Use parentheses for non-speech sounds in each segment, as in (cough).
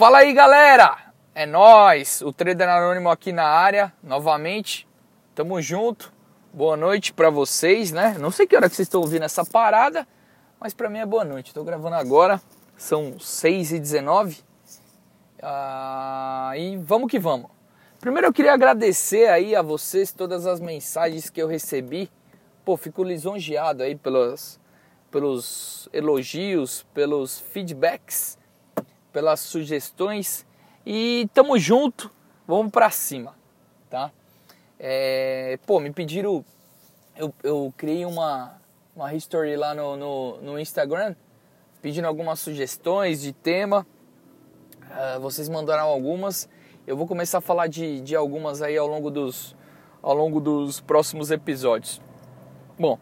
Fala aí, galera! É nós, o Trader Anônimo aqui na área, novamente. Tamo junto. Boa noite para vocês, né? Não sei que hora que vocês estão ouvindo essa parada, mas para mim é boa noite. Tô gravando agora, são 6h19. Ah, e vamos que vamos. Primeiro eu queria agradecer aí a vocês todas as mensagens que eu recebi. Pô, fico lisonjeado aí pelos, pelos elogios, pelos feedbacks pelas sugestões e tamo junto, vamos para cima, tá? É, pô, me pediram, eu, eu criei uma, uma history lá no, no, no Instagram, pedindo algumas sugestões de tema, uh, vocês mandaram algumas, eu vou começar a falar de, de algumas aí ao longo dos, ao longo dos próximos episódios. Bom,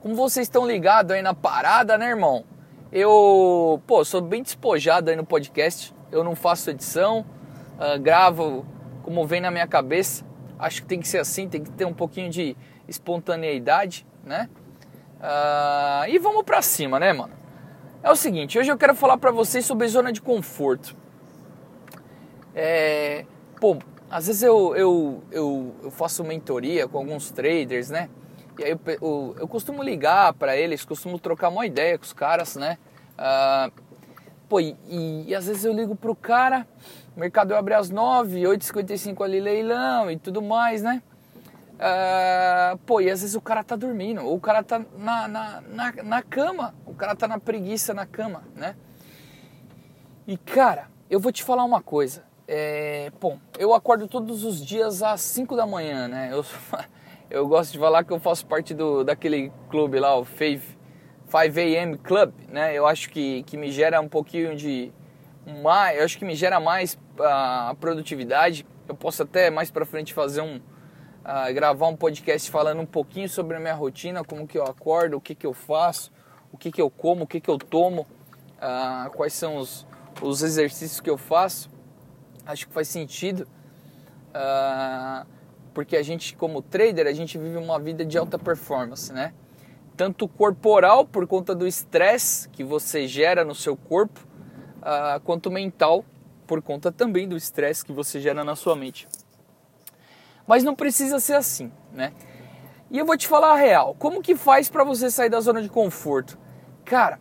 como vocês estão ligados aí na parada, né, irmão? Eu, pô, sou bem despojado aí no podcast. Eu não faço edição, uh, gravo como vem na minha cabeça. Acho que tem que ser assim, tem que ter um pouquinho de espontaneidade, né? Uh, e vamos pra cima, né, mano? É o seguinte, hoje eu quero falar pra vocês sobre zona de conforto. É, pô, às vezes eu, eu, eu, eu faço mentoria com alguns traders, né? E aí eu, eu, eu costumo ligar para eles, costumo trocar uma ideia com os caras, né? Uh, pô, e, e, às vezes eu ligo pro cara, o mercado abre às 9, 8h55 ali leilão e tudo mais, né? Uh, pô, e às vezes o cara tá dormindo, ou o cara tá na, na, na, na cama, o cara tá na preguiça na cama, né? E cara, eu vou te falar uma coisa. É, bom, eu acordo todos os dias às 5 da manhã, né? Eu, eu gosto de falar que eu faço parte do, daquele clube lá, o Fave 5 AM Club, né? Eu acho que, que me gera um pouquinho de mais, eu acho que me gera mais a uh, produtividade. Eu posso até mais para frente fazer um uh, gravar um podcast falando um pouquinho sobre a minha rotina, como que eu acordo, o que que eu faço, o que que eu como, o que que eu tomo, uh, quais são os, os exercícios que eu faço. Acho que faz sentido. Uh, porque a gente como trader a gente vive uma vida de alta performance, né? Tanto corporal por conta do estresse que você gera no seu corpo, uh, quanto mental por conta também do estresse que você gera na sua mente. Mas não precisa ser assim, né? E eu vou te falar a real. Como que faz para você sair da zona de conforto? Cara,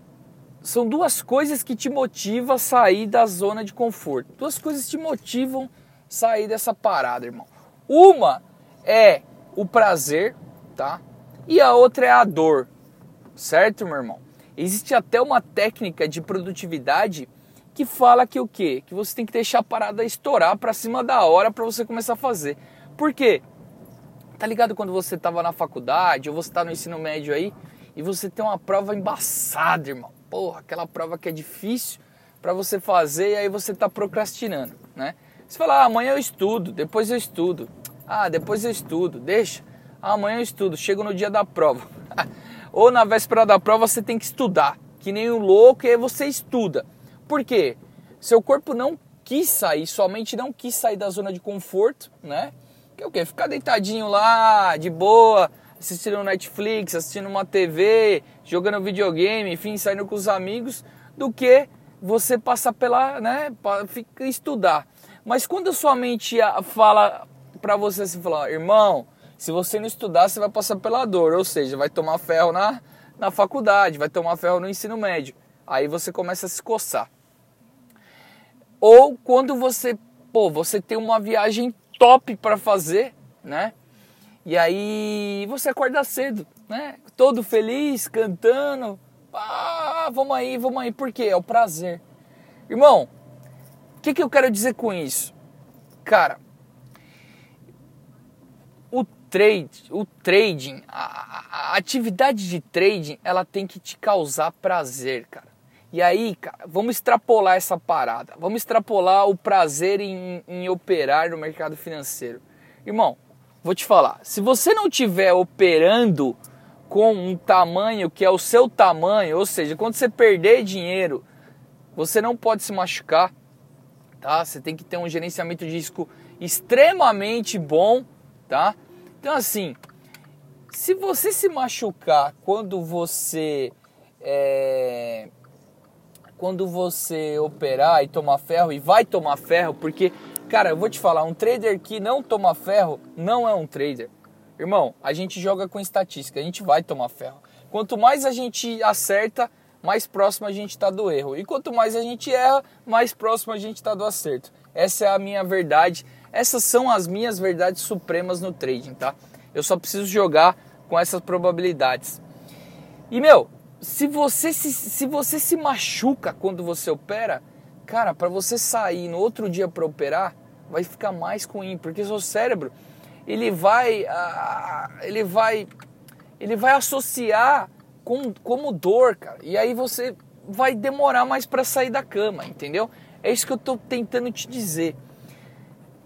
são duas coisas que te motivam a sair da zona de conforto. Duas coisas te motivam a sair dessa parada, irmão. Uma é o prazer, tá? E a outra é a dor, certo, meu irmão? Existe até uma técnica de produtividade que fala que o quê? Que você tem que deixar a parada estourar para cima da hora para você começar a fazer. Por quê? Tá ligado quando você tava na faculdade ou você tá no ensino médio aí e você tem uma prova embaçada, irmão. Porra, aquela prova que é difícil para você fazer e aí você tá procrastinando, né? Você fala, ah, amanhã eu estudo, depois eu estudo. Ah, depois eu estudo, deixa. Amanhã eu estudo, chego no dia da prova. (laughs) Ou na véspera da prova você tem que estudar, que nem um louco, e aí você estuda. Por quê? Seu corpo não quis sair, sua mente não quis sair da zona de conforto, né? Que é o quê? Ficar deitadinho lá, de boa, assistindo Netflix, assistindo uma TV, jogando videogame, enfim, saindo com os amigos, do que você passar pela, né, estudar. Mas quando a sua mente fala para você assim falar, irmão, se você não estudar, você vai passar pela dor, ou seja, vai tomar ferro na, na faculdade, vai tomar ferro no ensino médio. Aí você começa a se coçar. Ou quando você, pô, você tem uma viagem top para fazer, né? E aí você acorda cedo, né? Todo feliz, cantando. Ah, vamos aí, vamos aí. Por quê? É o prazer. Irmão, o que, que eu quero dizer com isso? Cara, trade, o trading, a, a, atividade de trading, ela tem que te causar prazer, cara. E aí, cara, vamos extrapolar essa parada. Vamos extrapolar o prazer em, em operar no mercado financeiro. Irmão, vou te falar, se você não estiver operando com um tamanho que é o seu tamanho, ou seja, quando você perder dinheiro, você não pode se machucar, tá? Você tem que ter um gerenciamento de risco extremamente bom, tá? Então, assim, se você se machucar quando você é, quando você operar e tomar ferro, e vai tomar ferro, porque, cara, eu vou te falar, um trader que não toma ferro não é um trader. Irmão, a gente joga com estatística, a gente vai tomar ferro. Quanto mais a gente acerta, mais próximo a gente está do erro. E quanto mais a gente erra, mais próximo a gente está do acerto. Essa é a minha verdade. Essas são as minhas verdades supremas no trading, tá? Eu só preciso jogar com essas probabilidades. E meu, se você se, se você se machuca quando você opera, cara, para você sair no outro dia para operar, vai ficar mais ruim, porque seu cérebro ele vai ele vai ele vai associar com, como dor, cara. E aí você vai demorar mais para sair da cama, entendeu? É isso que eu tô tentando te dizer.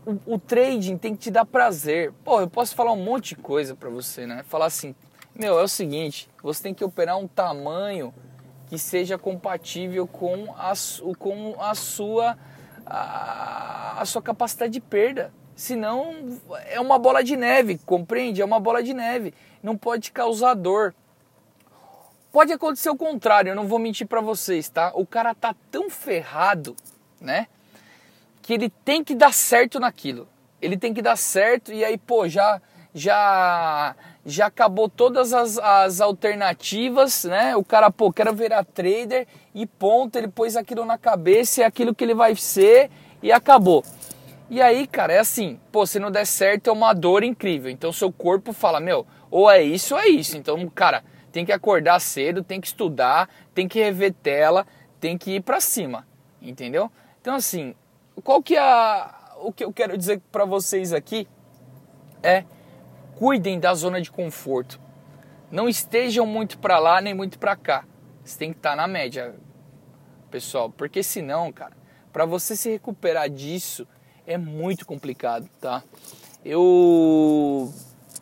O, o, trading tem que te dar prazer. Pô, eu posso falar um monte de coisa para você, né? Falar assim, meu, é o seguinte, você tem que operar um tamanho que seja compatível com a, com a sua a, a sua capacidade de perda. Senão é uma bola de neve, compreende? É uma bola de neve. Não pode causar dor. Pode acontecer o contrário, eu não vou mentir para vocês, tá? O cara tá tão ferrado, né? Que ele tem que dar certo naquilo. Ele tem que dar certo e aí, pô, já já já acabou todas as, as alternativas, né? O cara, pô, quero virar trader e ponto, ele pôs aquilo na cabeça é aquilo que ele vai ser e acabou. E aí, cara, é assim, pô, se não der certo é uma dor incrível. Então seu corpo fala, meu, ou é isso ou é isso. Então, cara, tem que acordar cedo, tem que estudar, tem que rever tela, tem que ir para cima, entendeu? Então, assim, qual que é o que eu quero dizer para vocês aqui é cuidem da zona de conforto. Não estejam muito para lá nem muito para cá. Você tem que estar tá na média, pessoal, porque senão, cara, para você se recuperar disso é muito complicado, tá? Eu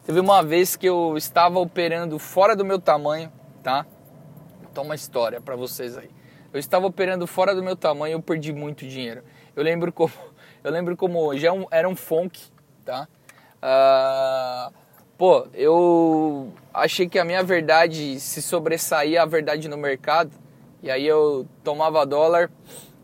teve uma vez que eu estava operando fora do meu tamanho, tá? Então uma história para vocês aí. Eu estava operando fora do meu tamanho, eu perdi muito dinheiro. Eu lembro como (laughs) eu lembro como hoje é era um funk, tá? Uh, pô, eu achei que a minha verdade se sobressaía a verdade no mercado. E aí eu tomava dólar,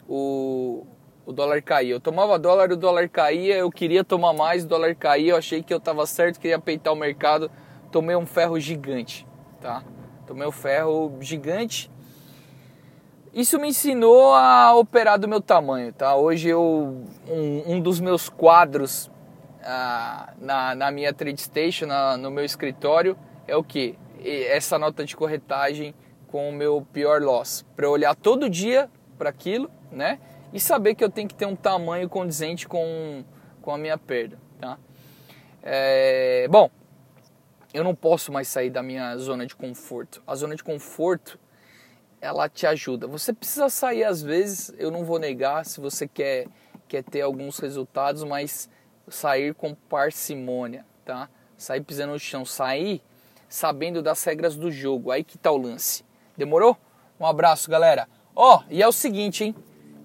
o, o dólar caía. Eu tomava dólar, o dólar caía, eu queria tomar mais, o dólar caía, eu achei que eu estava certo, queria peitar o mercado. Tomei um ferro gigante, tá? Tomei um ferro gigante. Isso me ensinou a operar do meu tamanho, tá? Hoje eu um, um dos meus quadros na, na minha trade station, na, no meu escritório, é o que? Essa nota de corretagem com o meu pior loss. Para olhar todo dia para aquilo, né? E saber que eu tenho que ter um tamanho condizente com, com a minha perda, tá? É, bom, eu não posso mais sair da minha zona de conforto. A zona de conforto, ela te ajuda. Você precisa sair às vezes, eu não vou negar, se você quer, quer ter alguns resultados, mas sair com parcimônia, tá? Sair pisando no chão, sair sabendo das regras do jogo. Aí que tá o lance. Demorou? Um abraço, galera. Ó, oh, e é o seguinte, hein?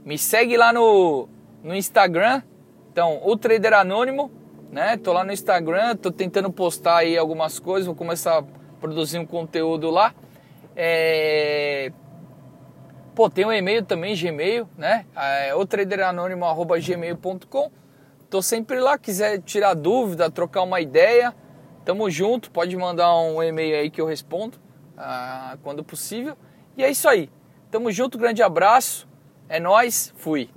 Me segue lá no, no Instagram. Então, o Trader Anônimo, né? Tô lá no Instagram, tô tentando postar aí algumas coisas, vou começar a produzir um conteúdo lá. É... Pô, tem um e-mail também, Gmail, né? É, o traderanônimo.gmail.com Tô sempre lá, quiser tirar dúvida, trocar uma ideia, tamo junto, pode mandar um e-mail aí que eu respondo ah, quando possível. E é isso aí. Tamo junto, grande abraço. É nós, fui.